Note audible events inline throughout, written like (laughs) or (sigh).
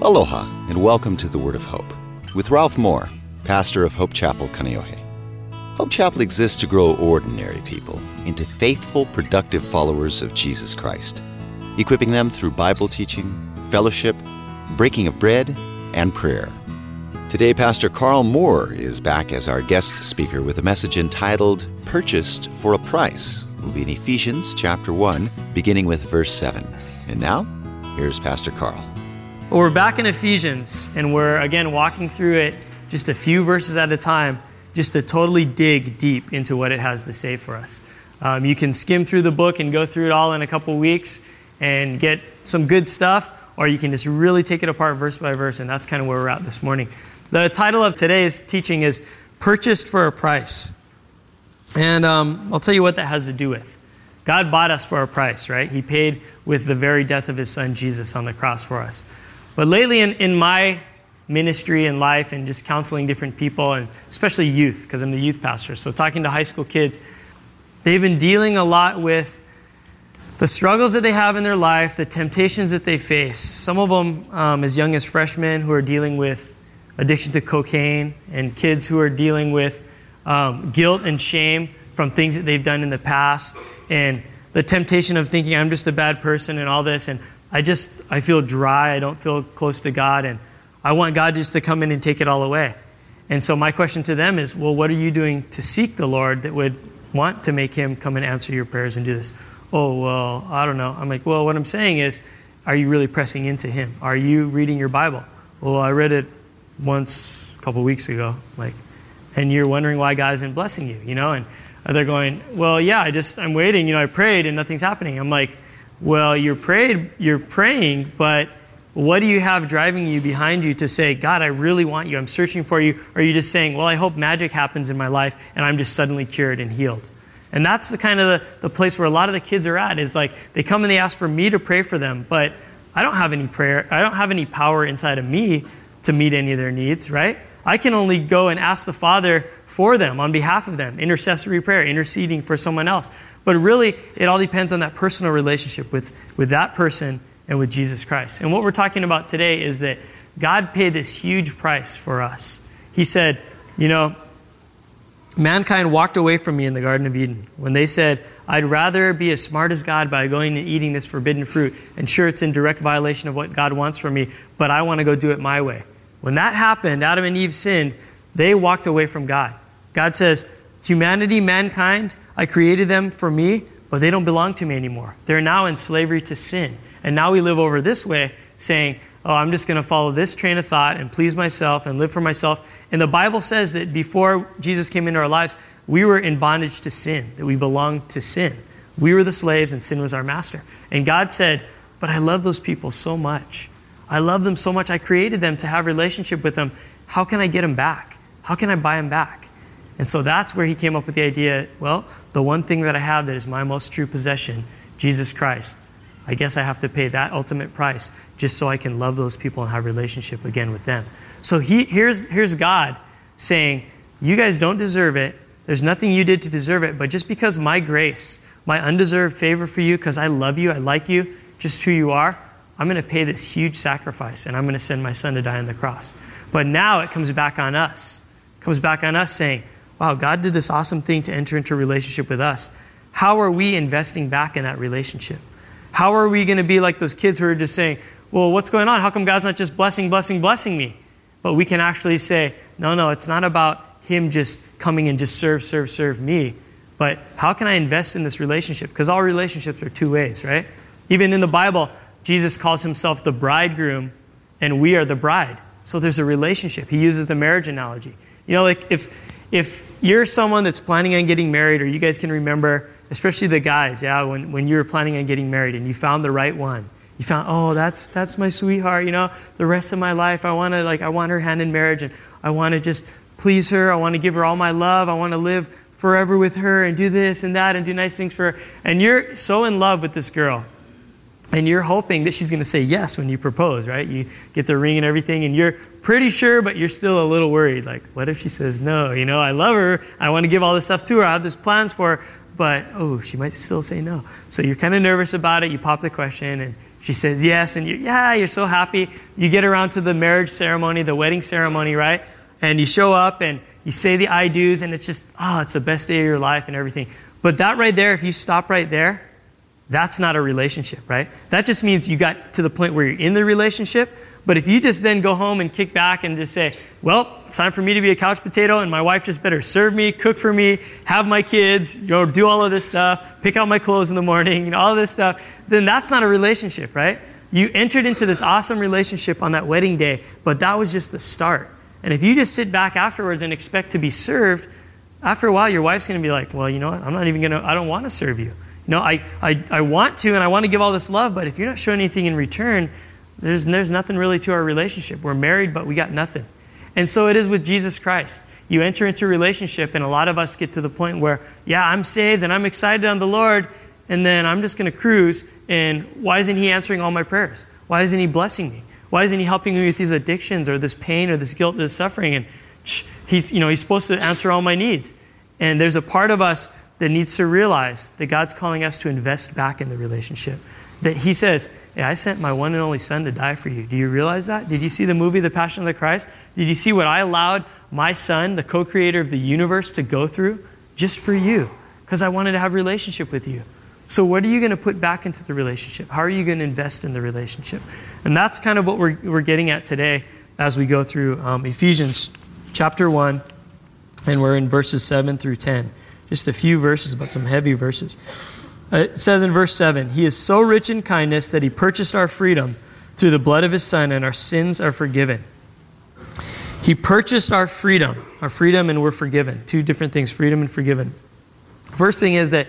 Aloha, and welcome to the Word of Hope with Ralph Moore, pastor of Hope Chapel, Kaneohe. Hope Chapel exists to grow ordinary people into faithful, productive followers of Jesus Christ, equipping them through Bible teaching, fellowship, breaking of bread, and prayer. Today, Pastor Carl Moore is back as our guest speaker with a message entitled Purchased for a Price. We'll be in Ephesians chapter 1, beginning with verse 7. And now, here's Pastor Carl. Well, we're back in Ephesians, and we're again walking through it just a few verses at a time, just to totally dig deep into what it has to say for us. Um, you can skim through the book and go through it all in a couple weeks and get some good stuff, or you can just really take it apart verse by verse, and that's kind of where we're at this morning. The title of today's teaching is Purchased for a Price. And um, I'll tell you what that has to do with. God bought us for a price, right? He paid with the very death of his son Jesus on the cross for us. But lately, in, in my ministry and life and just counseling different people, and especially youth, because I'm the youth pastor, so talking to high school kids, they've been dealing a lot with the struggles that they have in their life, the temptations that they face. Some of them, um, as young as freshmen, who are dealing with addiction to cocaine, and kids who are dealing with um, guilt and shame from things that they've done in the past, and the temptation of thinking I'm just a bad person and all this. And I just, I feel dry. I don't feel close to God. And I want God just to come in and take it all away. And so my question to them is, well, what are you doing to seek the Lord that would want to make him come and answer your prayers and do this? Oh, well, I don't know. I'm like, well, what I'm saying is, are you really pressing into him? Are you reading your Bible? Well, I read it once a couple weeks ago. Like, and you're wondering why God isn't blessing you, you know? And they're going, well, yeah, I just, I'm waiting. You know, I prayed and nothing's happening. I'm like, well, you're prayed, you're praying, but what do you have driving you behind you to say, God, I really want you, I'm searching for you? Or are you just saying, well, I hope magic happens in my life and I'm just suddenly cured and healed? And that's the kind of the, the place where a lot of the kids are at is like they come and they ask for me to pray for them, but I don't have any prayer, I don't have any power inside of me to meet any of their needs, right? I can only go and ask the Father for them on behalf of them, intercessory prayer, interceding for someone else. But really, it all depends on that personal relationship with, with that person and with Jesus Christ. And what we're talking about today is that God paid this huge price for us. He said, You know, mankind walked away from me in the Garden of Eden when they said, I'd rather be as smart as God by going and eating this forbidden fruit. And sure, it's in direct violation of what God wants from me, but I want to go do it my way. When that happened, Adam and Eve sinned, they walked away from God. God says, Humanity, mankind, I created them for me, but they don't belong to me anymore. They're now in slavery to sin. And now we live over this way, saying, Oh, I'm just going to follow this train of thought and please myself and live for myself. And the Bible says that before Jesus came into our lives, we were in bondage to sin, that we belonged to sin. We were the slaves and sin was our master. And God said, But I love those people so much. I love them so much. I created them to have relationship with them. How can I get them back? How can I buy them back? And so that's where he came up with the idea well, the one thing that I have that is my most true possession, Jesus Christ. I guess I have to pay that ultimate price just so I can love those people and have relationship again with them. So he, here's, here's God saying, You guys don't deserve it. There's nothing you did to deserve it, but just because my grace, my undeserved favor for you, because I love you, I like you, just who you are, I'm going to pay this huge sacrifice and I'm going to send my son to die on the cross. But now it comes back on us. It comes back on us saying, wow, God did this awesome thing to enter into a relationship with us. How are we investing back in that relationship? How are we going to be like those kids who are just saying, well, what's going on? How come God's not just blessing, blessing, blessing me? But we can actually say, no, no, it's not about Him just coming and just serve, serve, serve me. But how can I invest in this relationship? Because all relationships are two ways, right? Even in the Bible, Jesus calls Himself the bridegroom, and we are the bride. So there's a relationship. He uses the marriage analogy. You know, like if if you're someone that's planning on getting married, or you guys can remember, especially the guys, yeah, when, when you were planning on getting married and you found the right one, you found, oh, that's that's my sweetheart, you know, the rest of my life I want to like I want her hand in marriage and I want to just please her, I want to give her all my love, I want to live forever with her and do this and that and do nice things for her. And you're so in love with this girl and you're hoping that she's going to say yes when you propose, right? You get the ring and everything, and you're pretty sure, but you're still a little worried. Like, what if she says no? You know, I love her. I want to give all this stuff to her. I have these plans for her, but oh, she might still say no. So you're kind of nervous about it. You pop the question, and She says, Yes. And you, yeah, you're so happy. You get around to the marriage ceremony, the wedding ceremony, right? And you show up and you say the I do's, and it's just, oh, it's the best day of your life and everything. But that right there, if you stop right there, that's not a relationship, right? That just means you got to the point where you're in the relationship. But if you just then go home and kick back and just say, well, it's time for me to be a couch potato, and my wife just better serve me, cook for me, have my kids, you know, do all of this stuff, pick out my clothes in the morning, (laughs) and all this stuff, then that's not a relationship, right? You entered into this awesome relationship on that wedding day, but that was just the start. And if you just sit back afterwards and expect to be served, after a while, your wife's going to be like, well, you know what? I'm not even going to, I don't want to serve you. Know, I, I, I want to and I want to give all this love, but if you're not showing anything in return, there's, there's nothing really to our relationship. We're married, but we got nothing. And so it is with Jesus Christ. You enter into a relationship, and a lot of us get to the point where, yeah, I'm saved and I'm excited on the Lord, and then I'm just going to cruise, and why isn't He answering all my prayers? Why isn't He blessing me? Why isn't He helping me with these addictions or this pain or this guilt or this suffering? And he's, you know, he's supposed to answer all my needs. And there's a part of us that needs to realize that God's calling us to invest back in the relationship. That He says, hey, I sent my one and only Son to die for you. Do you realize that? Did you see the movie, The Passion of the Christ? Did you see what I allowed my Son, the co creator of the universe, to go through just for you? Because I wanted to have relationship with you. So, what are you going to put back into the relationship? How are you going to invest in the relationship? And that's kind of what we're, we're getting at today as we go through um, Ephesians chapter 1, and we're in verses 7 through 10. Just a few verses, but some heavy verses. It says in verse 7 He is so rich in kindness that He purchased our freedom through the blood of His Son, and our sins are forgiven. He purchased our freedom, our freedom, and we're forgiven. Two different things freedom and forgiven. First thing is that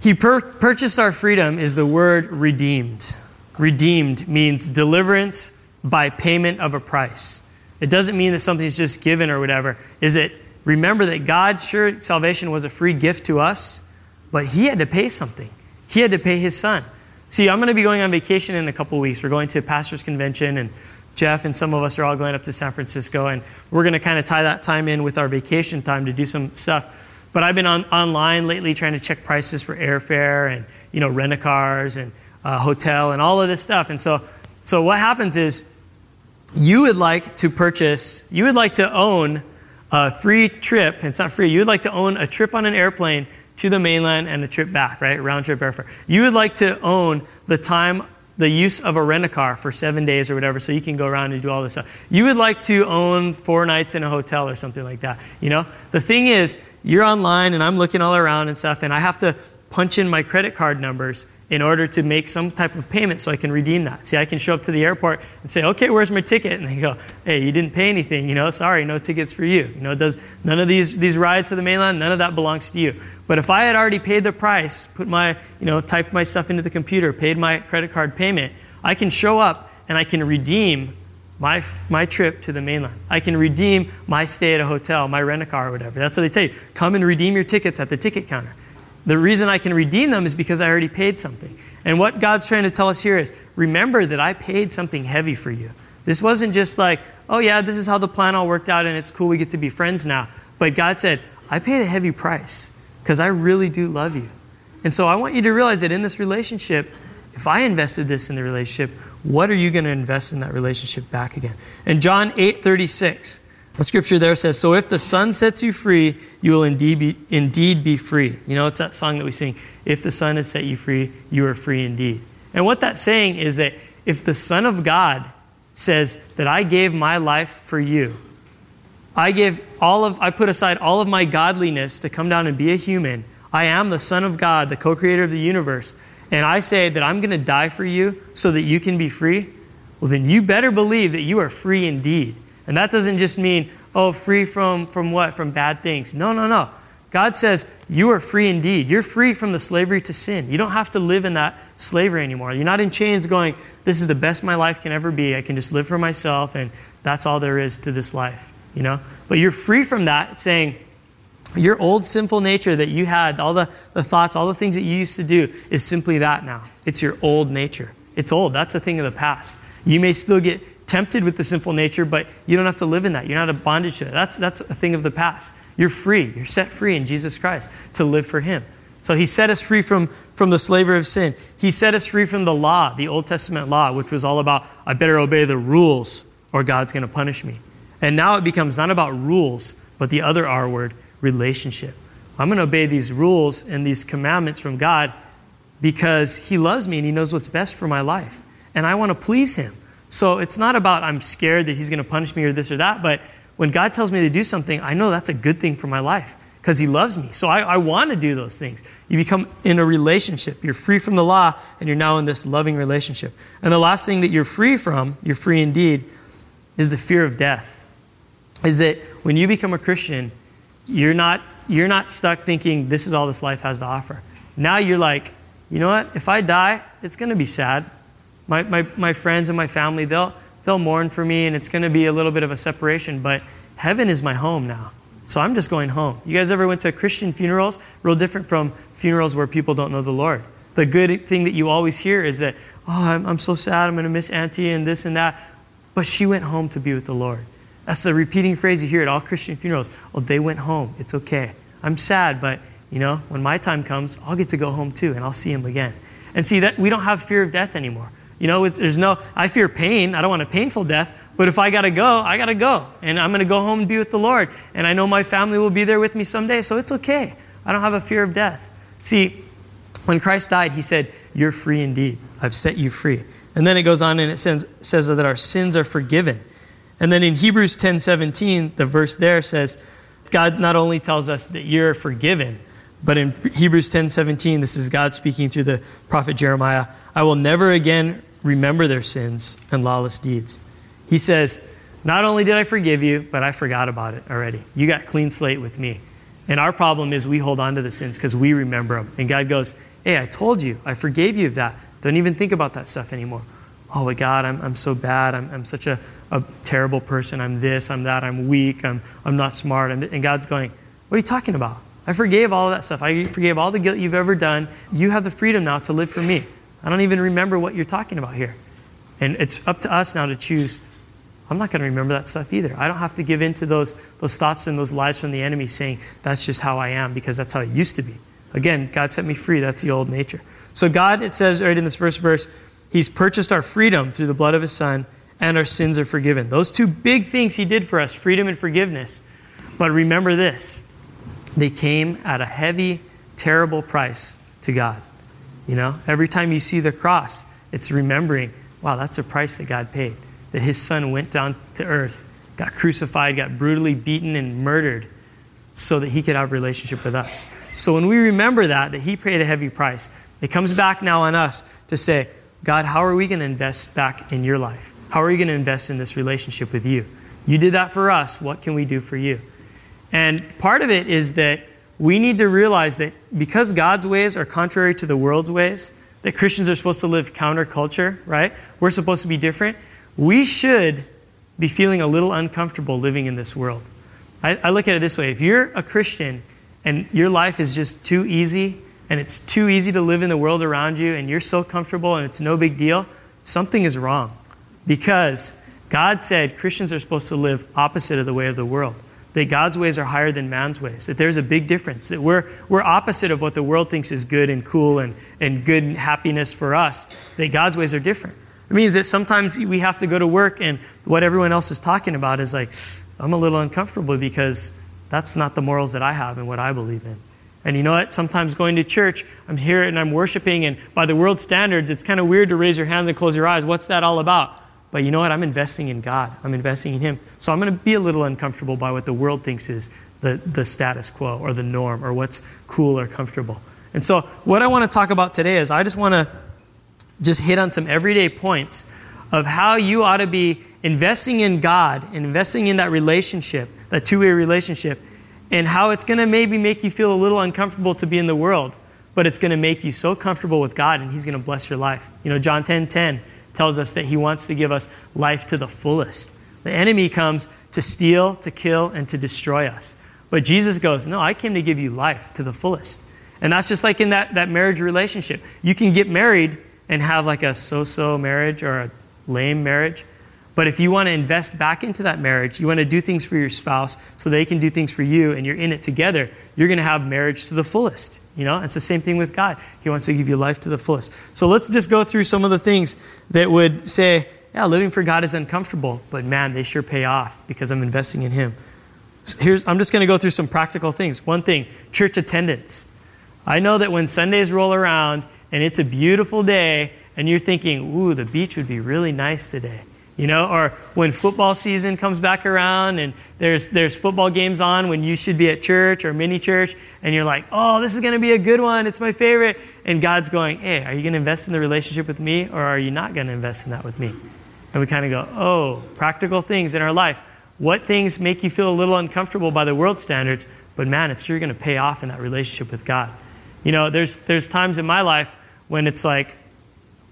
He pur- purchased our freedom, is the word redeemed. Redeemed means deliverance by payment of a price. It doesn't mean that something's just given or whatever. Is it remember that God, sure, salvation was a free gift to us, but He had to pay something. He had to pay His Son. See, I'm going to be going on vacation in a couple weeks. We're going to a pastor's convention, and Jeff and some of us are all going up to San Francisco, and we're going to kind of tie that time in with our vacation time to do some stuff. But I've been on, online lately trying to check prices for airfare and you know rent a cars and hotel and all of this stuff. And so, so what happens is you would like to purchase, you would like to own a free trip. It's not free. You would like to own a trip on an airplane to the mainland and a trip back, right? Round trip airfare. You would like to own the time, the use of a rent a car for seven days or whatever, so you can go around and do all this stuff. You would like to own four nights in a hotel or something like that. You know, the thing is, you're online and I'm looking all around and stuff, and I have to punch in my credit card numbers in order to make some type of payment so I can redeem that. See, I can show up to the airport and say, okay, where's my ticket? And they go, hey, you didn't pay anything, you know, sorry, no tickets for you. You know, does none of these, these rides to the mainland, none of that belongs to you. But if I had already paid the price, put my, you know, typed my stuff into the computer, paid my credit card payment, I can show up and I can redeem my, my trip to the mainland. I can redeem my stay at a hotel, my rent a car or whatever. That's what they tell you. Come and redeem your tickets at the ticket counter. The reason I can redeem them is because I already paid something. And what God's trying to tell us here is remember that I paid something heavy for you. This wasn't just like, oh, yeah, this is how the plan all worked out and it's cool, we get to be friends now. But God said, I paid a heavy price because I really do love you. And so I want you to realize that in this relationship, if I invested this in the relationship, what are you going to invest in that relationship back again? And John 8 36, the scripture there says, So if the Son sets you free, you will indeed be, indeed be free. You know, it's that song that we sing, If the Son has set you free, you are free indeed. And what that's saying is that if the Son of God says that I gave my life for you, I give all of I put aside all of my godliness to come down and be a human. I am the Son of God, the co-creator of the universe, and I say that I'm going to die for you so that you can be free. Well, then you better believe that you are free indeed. And that doesn't just mean, oh, free from, from what? From bad things. No, no, no. God says you are free indeed. You're free from the slavery to sin. You don't have to live in that slavery anymore. You're not in chains going, this is the best my life can ever be. I can just live for myself and that's all there is to this life, you know? But you're free from that saying, your old sinful nature that you had, all the, the thoughts, all the things that you used to do, is simply that now. It's your old nature. It's old. That's a thing of the past. You may still get tempted with the sinful nature, but you don't have to live in that. You're not a bondage to it. That's, that's a thing of the past. You're free. You're set free in Jesus Christ to live for Him. So he set us free from, from the slavery of sin. He set us free from the law, the Old Testament law, which was all about, I better obey the rules or God's going to punish me. And now it becomes not about rules, but the other R word, relationship. I'm going to obey these rules and these commandments from God because He loves me and He knows what's best for my life. And I want to please Him. So it's not about I'm scared that He's going to punish me or this or that, but when God tells me to do something, I know that's a good thing for my life because He loves me. So I, I want to do those things. You become in a relationship. You're free from the law, and you're now in this loving relationship. And the last thing that you're free from, you're free indeed, is the fear of death. Is that when you become a Christian, you're not, you're not stuck thinking this is all this life has to offer. Now you're like, you know what? If I die, it's going to be sad. My, my, my friends and my family, they'll, they'll mourn for me, and it's going to be a little bit of a separation, but heaven is my home now. So I'm just going home. You guys ever went to Christian funerals? Real different from funerals where people don't know the Lord. The good thing that you always hear is that, oh, I'm, I'm so sad, I'm going to miss Auntie and this and that. But she went home to be with the Lord. That's the repeating phrase you hear at all Christian funerals. Oh, they went home. It's okay. I'm sad, but you know, when my time comes, I'll get to go home too, and I'll see him again. And see that we don't have fear of death anymore. You know, there's no. I fear pain. I don't want a painful death, but if I got to go, I got to go. And I'm going to go home and be with the Lord. And I know my family will be there with me someday, so it's okay. I don't have a fear of death. See, when Christ died, he said, You're free indeed. I've set you free. And then it goes on and it says, says that our sins are forgiven. And then in Hebrews 10 17, the verse there says, God not only tells us that you're forgiven, but in Hebrews 10 17, this is God speaking through the prophet Jeremiah I will never again remember their sins and lawless deeds. He says, Not only did I forgive you, but I forgot about it already. You got clean slate with me. And our problem is we hold on to the sins because we remember them. And God goes, Hey, I told you, I forgave you of that. Don't even think about that stuff anymore. Oh, but God, I'm, I'm so bad. I'm, I'm such a, a terrible person. I'm this, I'm that, I'm weak, I'm, I'm not smart. I'm, and God's going, What are you talking about? I forgave all of that stuff. I forgave all the guilt you've ever done. You have the freedom now to live for me. I don't even remember what you're talking about here. And it's up to us now to choose I'm not going to remember that stuff either. I don't have to give in to those, those thoughts and those lies from the enemy saying, that's just how I am because that's how it used to be. Again, God set me free. That's the old nature. So, God, it says right in this first verse, He's purchased our freedom through the blood of His Son, and our sins are forgiven. Those two big things He did for us freedom and forgiveness. But remember this they came at a heavy, terrible price to God. You know, every time you see the cross, it's remembering, wow, that's a price that God paid that his son went down to earth, got crucified, got brutally beaten and murdered so that he could have a relationship with us. So when we remember that, that he paid a heavy price, it comes back now on us to say, God, how are we going to invest back in your life? How are we going to invest in this relationship with you? You did that for us. What can we do for you? And part of it is that we need to realize that because God's ways are contrary to the world's ways, that Christians are supposed to live counterculture, right? We're supposed to be different we should be feeling a little uncomfortable living in this world. I, I, look at it this way if you're a Christian and your life is just too easy and it's too easy to live in the world around you and you're so comfortable and it's no big deal, something is wrong. Because God said Christians are supposed to live opposite of the way of the world. That God's ways are higher than man's ways. That there's a big difference. That we're, we're opposite of what the world thinks is good and cool and, and good and happiness for us. That God's ways are different. It means that sometimes we have to go to work and what everyone else is talking about is like, I'm a little uncomfortable because that's not the morals that I have and what I believe in. And you know what? Sometimes going to church, I'm here and I'm worshiping, and by the world standards, it's kind of weird to raise your hands and close your eyes. What's that all about? But you know what? I'm investing in God. I'm investing in Him. So I'm going to be a little uncomfortable by what the world thinks is the, the status quo or the norm or what's cool or comfortable. And so, what I want to talk about today is I just want to just hit on some everyday points of how you ought to be investing in God investing in that relationship, that two way relationship, and how it's going to maybe make you feel a little uncomfortable to be in the world, but it's going to make you so comfortable with God and He's going to bless your life. You know, John 10 10 tells us that He wants to give us life to the fullest. The enemy comes to steal, to kill, and to destroy us. But Jesus goes, No, I came to give you life to the fullest. And that's just like in that, that marriage relationship. You can get married and have like a so so marriage or a lame marriage. But if you want to invest back into that marriage, you want to do things for your spouse so they can do things for you and you're in it together, you're going to have marriage to the fullest. You know, it's the same thing with God. He wants to give you life to the fullest. So let's just go through some of the things that would say, yeah, living for God is uncomfortable, but man, they sure pay off because I'm investing in Him. So here's, I'm just going to go through some practical things. One thing, church attendance. I know that when Sundays roll around and it's a beautiful day and you're thinking, ooh, the beach would be really nice today. You know, or when football season comes back around and there's, there's football games on when you should be at church or mini church, and you're like, oh, this is going to be a good one. It's my favorite. And God's going, hey, are you going to invest in the relationship with me or are you not going to invest in that with me? And we kind of go, oh, practical things in our life. What things make you feel a little uncomfortable by the world standards, but man, it's sure going to pay off in that relationship with God. You know, there's, there's times in my life when it's like,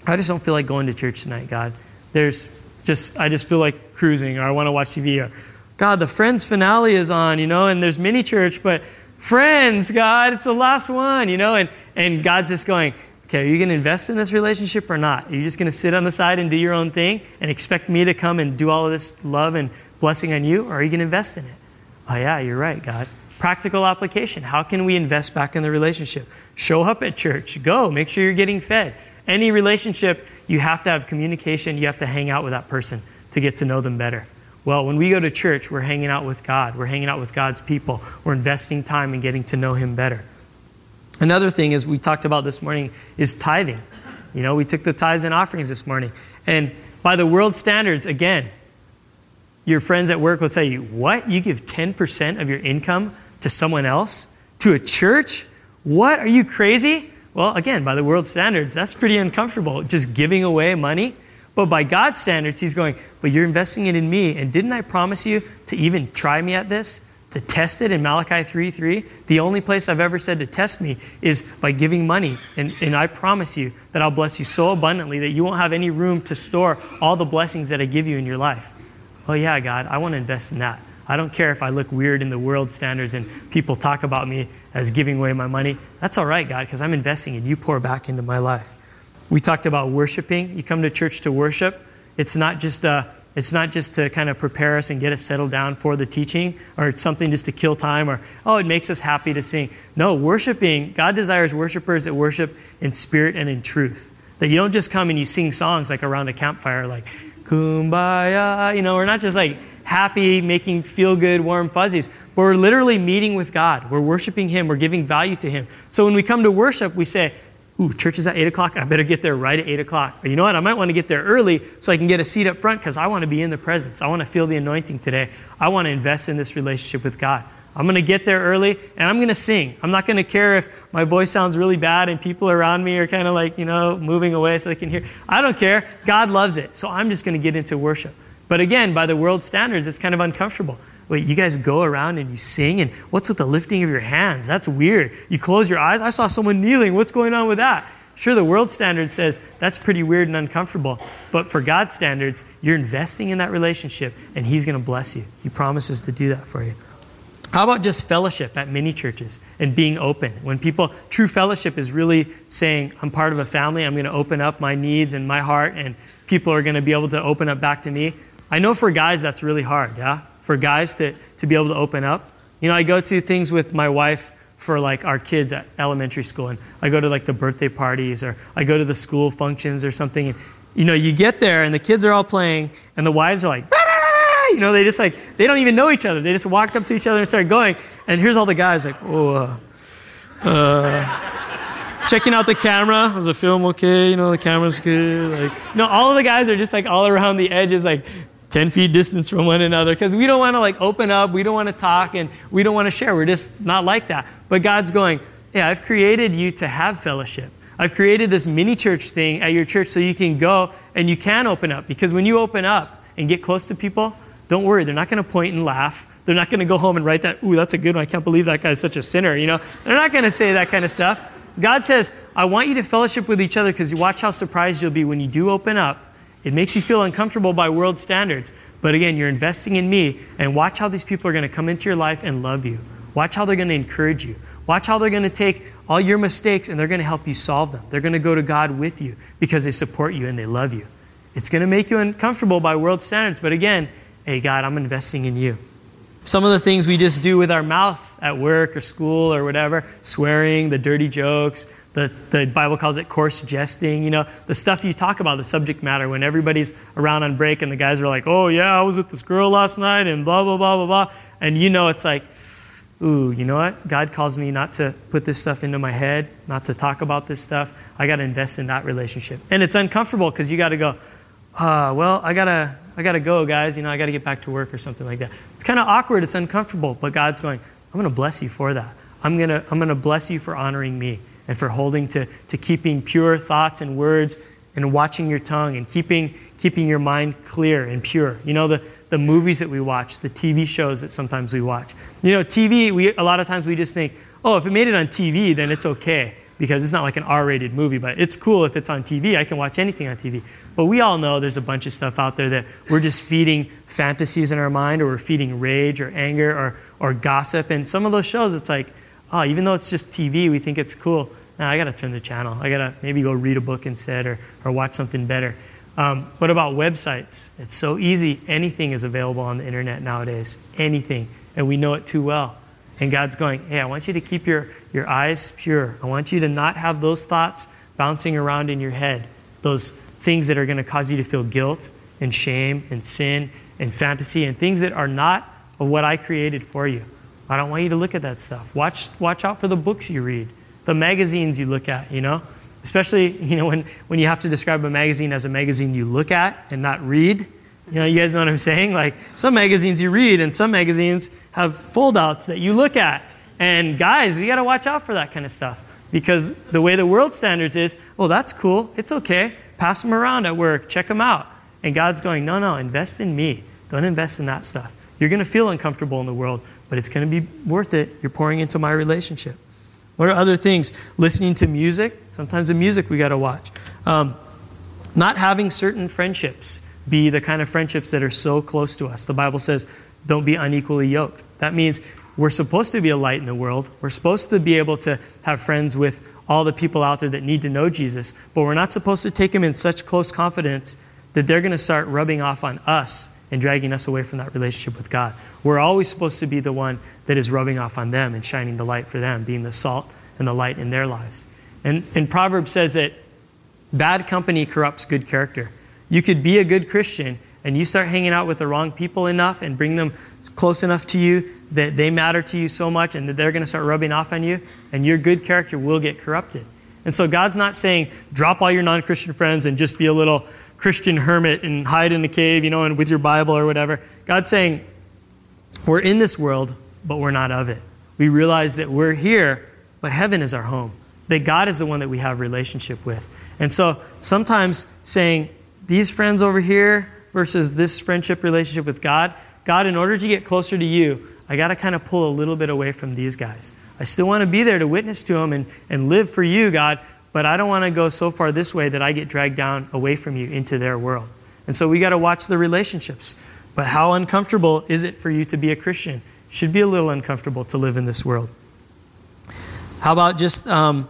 I just don't feel like going to church tonight, God. There's just, I just feel like cruising or I want to watch TV or, God, the Friends finale is on, you know, and there's mini church, but Friends, God, it's the last one, you know, and, and God's just going, okay, are you going to invest in this relationship or not? Are you just going to sit on the side and do your own thing and expect me to come and do all of this love and blessing on you, or are you going to invest in it? Oh, yeah, you're right, God. Practical application. How can we invest back in the relationship? Show up at church. Go. Make sure you're getting fed. Any relationship, you have to have communication. You have to hang out with that person to get to know them better. Well, when we go to church, we're hanging out with God. We're hanging out with God's people. We're investing time in getting to know Him better. Another thing, as we talked about this morning, is tithing. You know, we took the tithes and offerings this morning. And by the world standards, again, your friends at work will tell you, What? You give 10% of your income to someone else? To a church? What? Are you crazy? Well, again, by the world standards, that's pretty uncomfortable, just giving away money. But by God's standards, He's going, But you're investing it in me. And didn't I promise you to even try me at this? To test it in Malachi 3 3? The only place I've ever said to test me is by giving money. And, and I promise you that I'll bless you so abundantly that you won't have any room to store all the blessings that I give you in your life. Oh, yeah, God, I want to invest in that. I don't care if I look weird in the world standards and people talk about me as giving away my money. That's all right, God, because I'm investing and you pour back into my life. We talked about worshiping. You come to church to worship. It's not just a, uh, it's not just to kind of prepare us and get us settled down for the teaching, or it's something just to kill time, or, oh, it makes us happy to sing. No, worshiping, God desires worshipers that worship in spirit and in truth. That you don't just come and you sing songs like around a campfire, like, kumbaya. You know, we're not just like happy, making feel good, warm fuzzies. But we're literally meeting with God. We're worshiping Him. We're giving value to Him. So when we come to worship, we say, Ooh, church is at 8 o'clock. I better get there right at 8 o'clock. Or you know what? I might want to get there early so I can get a seat up front because I want to be in the presence. I want to feel the anointing today. I want to invest in this relationship with God. I'm going to get there early and I'm going to sing. I'm not going to care if my voice sounds really bad and people around me are kind of like, you know, moving away so they can hear. I don't care. God loves it. So I'm just going to get into worship. But again, by the world standards, it's kind of uncomfortable. Wait, you guys go around and you sing, and what's with the lifting of your hands? That's weird. You close your eyes. I saw someone kneeling. What's going on with that? Sure, the world standard says that's pretty weird and uncomfortable, but for God's standards, you're investing in that relationship, and He's going to bless you. He promises to do that for you. How about just fellowship at mini churches and being open? When people, true fellowship is really saying, I'm part of a family, I'm going to open up my needs and my heart, and people are going to be able to open up back to me. I know for guys that's really hard, yeah? For guys to, to be able to open up. You know, I go to things with my wife for like our kids at elementary school, and I go to like the birthday parties, or I go to the school functions or something. And, you know, you get there and the kids are all playing, and the wives are like, you know, they just like, they don't even know each other. They just walked up to each other and started going. And here's all the guys like, oh, uh, checking out the camera. Was the film okay? You know, the camera's good. Like, no, all of the guys are just like all around the edges, like 10 feet distance from one another because we don't want to like open up. We don't want to talk and we don't want to share. We're just not like that. But God's going, yeah, I've created you to have fellowship. I've created this mini church thing at your church so you can go and you can open up because when you open up and get close to people, don't worry, they're not going to point and laugh. They're not going to go home and write that, ooh, that's a good one. I can't believe that guy's such a sinner. You know, they're not going to say that kind of stuff. God says, I want you to fellowship with each other because you watch how surprised you'll be when you do open up. It makes you feel uncomfortable by world standards. But again, you're investing in me, and watch how these people are going to come into your life and love you. Watch how they're going to encourage you. Watch how they're going to take all your mistakes and they're going to help you solve them. They're going to go to God with you because they support you and they love you. It's going to make you uncomfortable by world standards, but again, hey, God, I'm investing in you. Some of the things we just do with our mouth at work or school or whatever, swearing, the dirty jokes, the, the Bible calls it coarse jesting, you know, the stuff you talk about, the subject matter, when everybody's around on break and the guys are like, oh, yeah, I was with this girl last night and blah, blah, blah, blah, blah. And you know, it's like, ooh, you know what? God calls me not to put this stuff into my head, not to talk about this stuff. I got to invest in that relationship. And it's uncomfortable because you got to go, uh, well, I got to I got to go, guys. You know, I got to get back to work or something like that. It's kind of awkward. It's uncomfortable. But God's going, I'm going to bless you for that. I'm going to I'm going to bless you for honoring me and for holding to, to keeping pure thoughts and words and watching your tongue and keeping, keeping your mind clear and pure. You know, the, the movies that we watch, the TV shows that sometimes we watch. You know, TV, we, a lot of times we just think, oh, if it made it on TV, then it's okay because it's not like an R rated movie, but it's cool if it's on TV. I can watch anything on TV. But we all know there's a bunch of stuff out there that we're just feeding fantasies in our mind, or we're feeding rage or anger or, or gossip. And some of those shows, it's like, oh, even though it's just TV, we think it's cool. I got to turn the channel. I got to maybe go read a book instead or, or watch something better. Um, what about websites? It's so easy. Anything is available on the internet nowadays. Anything. And we know it too well. And God's going, hey, I want you to keep your, your eyes pure. I want you to not have those thoughts bouncing around in your head, those things that are going to cause you to feel guilt and shame and sin and fantasy and things that are not of what I created for you. I don't want you to look at that stuff. Watch, watch out for the books you read, the magazines you look at, you know? Especially, you know, when, when you have to describe a magazine as a magazine you look at and not read you know, you guys know what I'm saying? Like some magazines you read and some magazines have foldouts that you look at. And guys, we got to watch out for that kind of stuff because the way the world standards is, oh, that's cool. It's okay. Pass them around at work. Check them out. And God's going, no, no, invest in me. Don't invest in that stuff. You're going to feel uncomfortable in the world, but it's going to be worth it. You're pouring into my relationship. What are other things? Listening to music. Sometimes the music we got to watch. Um, not having certain friendships be the kind of friendships that are so close to us. The Bible says, don't be unequally yoked. That means we're supposed to be a light in the world. We're supposed to be able to have friends with all the people out there that need to know Jesus, but we're not supposed to take them in such close confidence that they're going to start rubbing off on us and dragging us away from that relationship with God. We're always supposed to be the one that is rubbing off on them and shining the light for them, being the salt and the light in their lives. And, and Proverbs says that bad company corrupts good character. You could be a good Christian and you start hanging out with the wrong people enough and bring them close enough to you that they matter to you so much and that they're going to start rubbing off on you, and your good character will get corrupted. And so God's not saying drop all your non Christian friends and just be a little Christian hermit and hide in a cave, you know, and with your Bible or whatever. God's saying we're in this world, but we're not of it. We realize that we're here, but heaven is our home. That God is the one that we have relationship with. And so sometimes saying, these friends over here versus this friendship relationship with God, God, in order to get closer to you, I got to kind of pull a little bit away from these guys. I still want to be there to witness to them and, and live for you, God, but I don't want to go so far this way that I get dragged down away from you into their world. And so we got to watch the relationships. But how uncomfortable is it for you to be a Christian? Should be a little uncomfortable to live in this world. How about just um,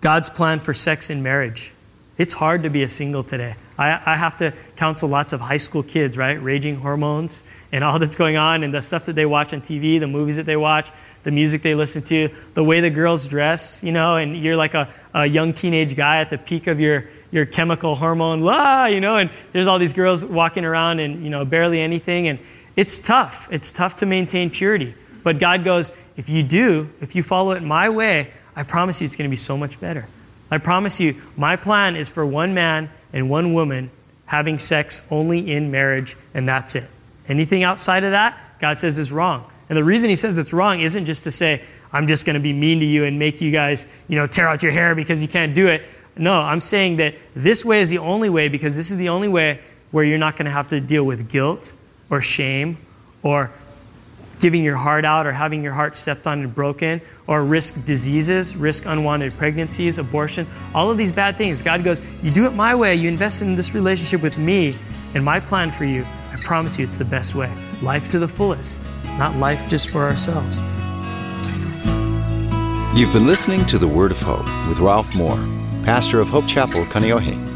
God's plan for sex and marriage? It's hard to be a single today. I, I, have to counsel lots of high school kids, right? Raging hormones and all that's going on, and the stuff that they watch on TV, the movies that they watch, the music they listen to, the way the girls dress, you know, and you're like a, a young teenage guy at the peak of your, your chemical hormone, la, you know, and there's all these girls walking around and, you know, barely anything. And it's tough. It's tough to maintain purity. But God goes, if you do, if you follow it my way, I promise you it's going to be so much better. I promise you, my plan is for one man and one woman having sex only in marriage, and that's it. Anything outside of that, God says is wrong. And the reason he says it's wrong isn't just to say, I'm just going to be mean to you and make you guys, you know, tear out your hair because you can't do it. No, I'm saying that this way is the only way because this is the only way where you're not going to have to deal with guilt or shame or giving your heart out or having your heart stepped on and broken, or risk diseases, risk unwanted pregnancies, abortion, all of these bad things. God goes, You do it my way, you invest in this relationship with me and my plan for you. I promise you it's the best way. Life to the fullest, not life just for ourselves. You've been listening to The Word of Hope with Ralph Moore, pastor of Hope Chapel, Kaneohe.